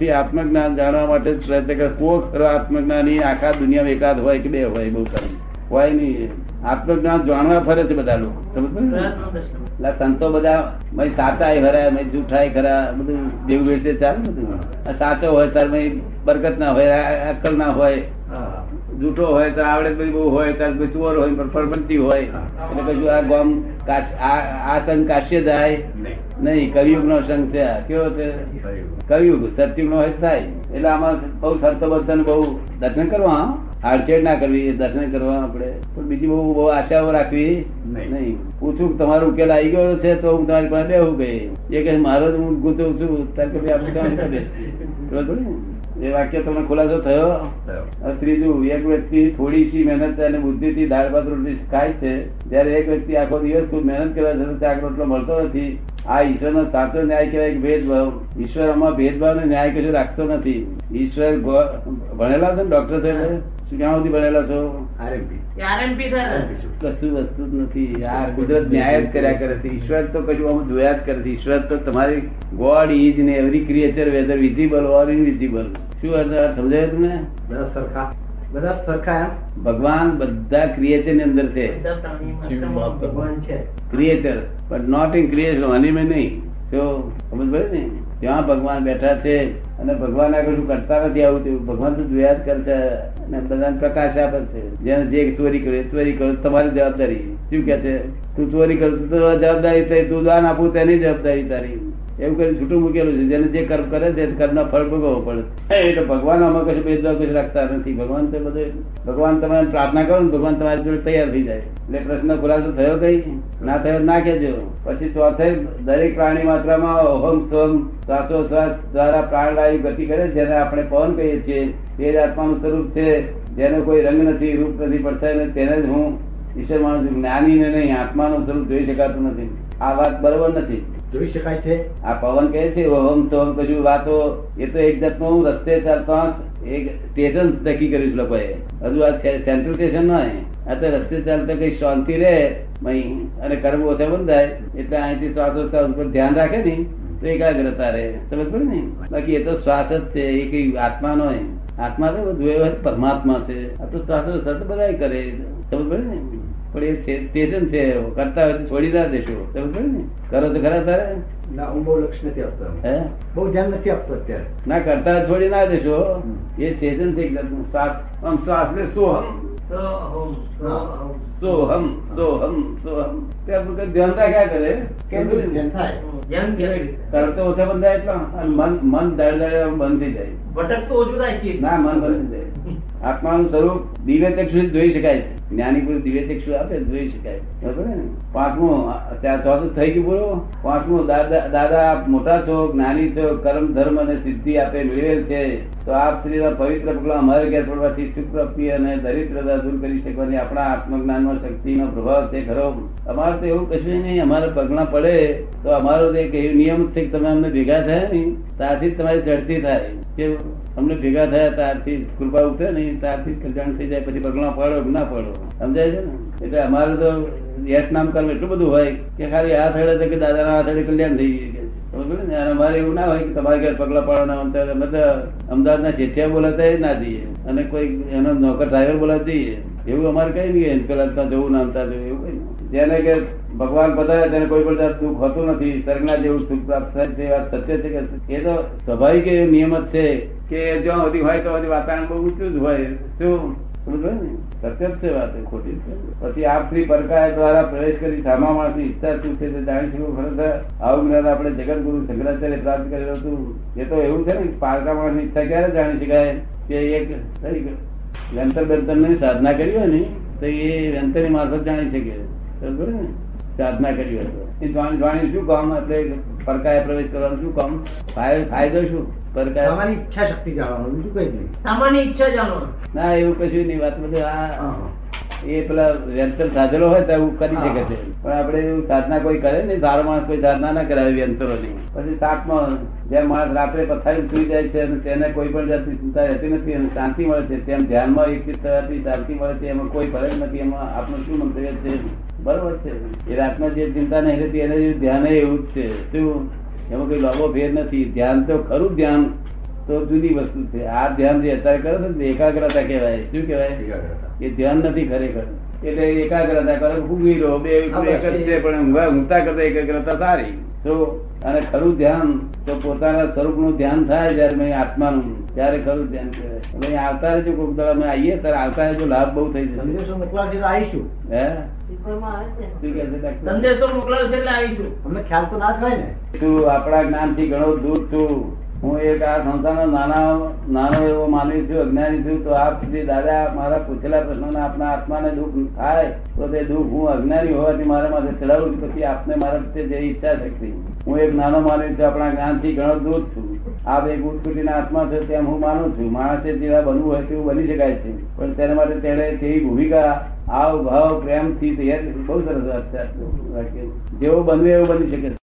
મનથી આત્મજ્ઞાન જાણવા માટે પ્રયત્ન કરે. કોઈ ખરો આત્મજ્ઞાની આખા દુનિયામાં એકાદ હોય કે બે હોય, બહુ સારું હોય નહીં. આત્મજ્ઞાન જાણવા ફરે છે બધા લોકો. એટલે સંતો બધા, મય સાચાય ખરા મય જૂઠાય ખરા, બધું જેવું વેચે ચાલે બધું. સાચો હોય, તાર મય બરકત ના હોય અક્કલ ના હોય. જૂઠો હોય તો આવડે પછી બહુ હોય ત્યારે ચોર હોય પરબંધી હોય. એટલે પછી આ ગામ આ સંઘ કાશ્ય જાય નહીં. કવિયુગ નો સંઘ છે કેવો છે? કવિયુગ. સત્યુગ નો હોય થાય. એટલે આમાં બહુ શરતો બધાને બહુ દર્શન કરવા હાડછેડ ના કરવી દર્શન કરવા આપણે. પણ બીજી બહુ બહુ આશાઓ રાખવી નહીં. પૂછું તમારો ઉકેલ આવી ગયો છે તો હું તમારી પાસે બેહું કઈ એ કહે મારો હું ગૂંચવું છું. તાર આપણે કામ કરી? એ વાક્ય તમને ખુલાસો થયો? ત્રીજું એક વ્યક્તિ થોડી સી મહેનત અને બુદ્ધિથી દાળ ભાત રોટલી ખાય છે જયારે એક વ્યક્તિ આખો દિવસ ખૂબ મહેનત કરવા છતાં શાક રોટલો મળતો નથી. આ ઈશ્વરનો સાચો ન્યાય કહેવાય ભેદભાવ. ઈશ્વર આમાં ભેદભાવ ને ન્યાય કશું રાખતો નથી. ઈશ્વર ભણેલા છે ને ડોક્ટર સાહેબ? શું ક્યાં સુધી ભણેલા છો. કશું વસ્તુ જ નથી. આ કુદરત ન્યાય જ કર્યા કરે છે. ઈશ્વર તો કશું આમ જોયા જ કરે છે. ઈશ્વર તો તમારી God is in every creature whether visible or invisible. શું અર્થ સમજાય તમને? બધા સરખા. બધા સરખા એમ? ભગવાન બધા ક્રિએચરની અંદર છે. ભગવાન છે. Creator but not in creation અનિમે નહીં. તો સમજ પડે ને? ત્યાં ભગવાન બેઠા છે અને ભગવાન આગળ શું કરતા નથી આવું તેવું. ભગવાન તો જોયા જ કરશે અને બધાને પ્રકાશ આપે છે. જેને જે ચોરી કરે ચોરી કરો તમારી જવાબદારી. શું કે છે? તું ચોરી કરું તો જવાબદારી થઈ તું દાન આપું તેની જવાબદારી તારી. એવું કરી છૂટું મૂકેલું છે. જેને જે કર્મ કરે છે કર્મના ફળ ભોગવવો પડે. એટલે ભગવાન આમાં કશું ભેદભાવ કશું રાખતા નથી. ભગવાન તો બધે ભગવાન તમે પ્રાર્થના કરો ને, ભગવાન તમારી જોડે તૈયાર થઈ જાય. એટલે પ્રશ્ન ખુલાસો થયો કઈ? ના થયો ના કેજો પછી ચોથે દરેક પ્રાણી માત્રામાં અહમ સોમ શ્વાસોશ્વાસ દ્વારા પ્રાણવાયુ ગતિ કરે જેને આપણે પવન કહીએ છીએ, તે જ આત્માનું સ્વરૂપ છે. જેનો કોઈ રંગ નથી, રૂપ નથી પડતા તેને જ હું ઈશ્વર માનું છું. જ્ઞાનીને નહીં, આત્માનું સ્વરૂપ જોઈ શકાતું નથી. આ વાત બરોબર નથી. જોઈ શકાય છે? આ પવન કહે છે, ઓહમ સોહમ કશું વાતો. એ તો એક હું રસ્તે ચાલતા એક સ્ટેશન નક્કી કર્યું લોકોએ. હજુ આ સેન્ટ્રલ સ્ટેશન ન આ તો રસ્તે ચાલતા કઈ શાંતિ રહે અને કર્મ ઓછા બંધાય, એટલે અહીંથી શ્વાસોશ્વાસ ઉપર ધ્યાન રાખે ને, તો એકાગ્રતા રહે. સમજ પડે ને? બાકી એ તો શ્વાસ જ છે, એ કઈ આત્મા નો આત્મા તો બધું પરમાત્મા છે. આ તો શ્વાસોશ્વાસ બધા કરે. સમજ પડે ને? પણ એ છે- સ્ટેશન છે કરતા હોય તો છોડી ના દેશો. ને? કરો તો ખરા તારે? ના હું બહુ લક્ષ નથી આપતો હે? બહુ ધ્યાન નથી આપતો અત્યારે. ના કરતા છોડી ના દેશો. એ સ્ટેશન છે એક શ્વાસ આમ શ્વાસ લે સોહમ. તો હમ, તો હમ. સોહમ સોહમ. સોહમ ધ્યાન રાખ્યા કરે. કેમ ધ્યાન થાય? જેમ કેવી રીતે? તરત તો ઓછા બંધાય એટલા. મન મન દળ દળ બંધ થઈ જાય. ભટક તો ઓછું થાય છે. ના મન બંધ થઈ જાય. આત્માનું સ્વરૂપ દિવ્ય ચક્ષુ જોઈ શકાય છે. જ્ઞાની પુરુષ દિવ્ય ચક્ષુ આપે? જોઈ શકાય. બરોબર ને? પાંચમું ત્યાં ચોથું થઈ ગયું, બોલો. પાંચમું, દાદા દાદા મોટા છો, જ્ઞાની છો, કર્મ, ધર્મ અને સિદ્ધિ આપે મેળવેલ છે. તો આપ શ્રીના પવિત્ર પગલા અમારે ઘેર પડવાથી શુક્ર પ્રાપ્તિ અને દરિદ્રતા દૂર કરી શકવાની આપણા આત્મજ્ઞાનમાં શક્તિનો પ્રભાવ છે ખરો. અમારે તો એવું કશું નહીં, અમારે પગલા પડે. તો અમારો એક એવો નિયમ છે કે તમે અમને ભેગા થયા ને ત્યાંથી તમારી ચડતી થાય. કે અમને ભેગા થયા ત્યારથી કૃપા ઉઠે ને, ત્યારથી કલ્યાણ થઈ જાય, પછી પગલા પડો ના પડો સમજાય છે ને? એટલે અમારે તો યશ નામ કરવું એટલું બધું હોય કે ખાલી આ થડે કે દાદાના હાથ હડે કલ્યાણ થઈ ગયું ને? અમારે એવું ના હોય કે તમારે ઘેર પગલા પાડવાના અંતર અમે તો અમદાવાદના જેઠિયા બોલાતા ના જઈએ. અને કોઈ એનો નોકર ડ્રાઈવર બોલાવી જઈએ. એવું અમારે કઈ નહીં પેલા જવું ના જવું, એવું કઈ જેને કે ભગવાન પધારે તેને કોઈ પણ જાત દુઃખ હોતું નથી સર્ગના જેવું સુખ પ્રાપ્ત થાય તે વાત સત્ય છે કે એ તો સ્વાભાવિક એ નિયમ જ છે કે જ્યાં સુધી હોય તો વાતાવરણ બહુ ઊંચું જ હોય. શું? સત્ય છે વાત ખોટી છે. પછી આપ શ્રી પરકાય દ્વારા પ્રવેશ કરી સામા માણસની ઈચ્છા શું છે તે જાણી શકવું ખરેખર આવું જ્ઞાન આપણે જગત ગુરુ શંકરાચાર્ય પ્રાપ્ત કરેલું હતું. એ તો એવું છે ને, પારકા માણસની ઈચ્છા ક્યારે જાણી શકાય? કે એક વ્યંતર બેંતર સાધના કરી હોય ને, તો એ વ્યંતરની મારફત જાણી શકે. બરોબર ને? સાધના કરી હતો એ જાણ- જાણી શું કામ એટલે પરકાય પ્રવેશ કરવાનું શું કામ ફાય- ફાયદો શું? પરકાય ઈચ્છા શક્તિ જાણવાનું બીજું કઈ નહીં. સામાન્ય ઈચ્છા જાણવાનું ના એવું કશું નહીં. વાત બધું આ હા. એ પેલા વ્યંતર સાધેલો હોય તો એવું કરી શકે છે. પણ આપડે સાધના કોઈ કરે ને સારો માણસ કોઈ સાધના ના કરાવે વ્યંતરો ની પછી તાપમાં જેમ માણસ રાત્રે પથારી સુઈ જાય છે અને તેને કોઈ પણ જાતની ચિંતા રહેતી નથી અને શાંતિ મળે છે તેમ ધ્યાનમાં એક થવાથી શાંતિ મળે છે એમાં કોઈ ફરક નથી એમાં આપનું શું મંતવ્ય છે? બરોબર છે. એ રાતમાં જે ચિંતા નહીં રહેતી એને ધ્યાન એવું જ છે. શું? એમાં કોઈ લાભો ફેર નથી. ધ્યાન તો ખરું ધ્યાન. તો જુદી વસ્તુ છે. આ ધ્યાન જે અત્યારે કરે છે ને એકાગ્રતા કહેવાય. શું કહેવાય? એ ધ્યાન નથી ખરેખર. એટલે એકાગ્રતા કરે ઊંઘી રહો બે એક જ છે પણ ઊંઘા ઊંઘતા કરતા એકાગ્રતા સારી. તો અને ખરું ધ્યાન તો પોતાના સ્વરૂપનું ધ્યાન થાય જયારે મેં આત્માનું. ત્યારે ખરું ધ્યાન કહેવાય. આવતા જો કોઈક દળ અમે આવીએ ત્યારે આવતા જો લાભ બહુ થઈ જશે. સંદેશો મોકલાવશે આવીશું. હે? સંદેશો મોકલાવશે એટલે આવીશું. અમને ખ્યાલ તો ના થાય ને. તું આપણા જ્ઞાનથી ઘણો દૂર છું. હું એક આ સંસ્થાનો નાના, નાનો એવો માનવી છું, અજ્ઞાની છું, તો આપ જે દાદા મારા પૂછેલા પ્રશ્નોના આપના આત્માને દુઃખ થાય, તો તે દુઃખ હું અજ્ઞાની હોવાથી મારા માથે ચડાવું પછી આપને મારા પ્રત્યે જે ઈચ્છા શક્તિ. હું એક નાનો માનવી છું, આપણા જ્ઞાનથી ઘણો દૂર છું. આપ એક ઉત્કૃતિના આત્મા છે તેમ હું માનું છું. માણસે જેવા બનવું હોય તેવું બની શકાય છે. પણ તેના માટે તેણે તેવી ભૂમિકા આવ ભાવ, પ્રેમથી તૈયાર બહુ સરસ જેવો બનવું એવું બની શકે છે.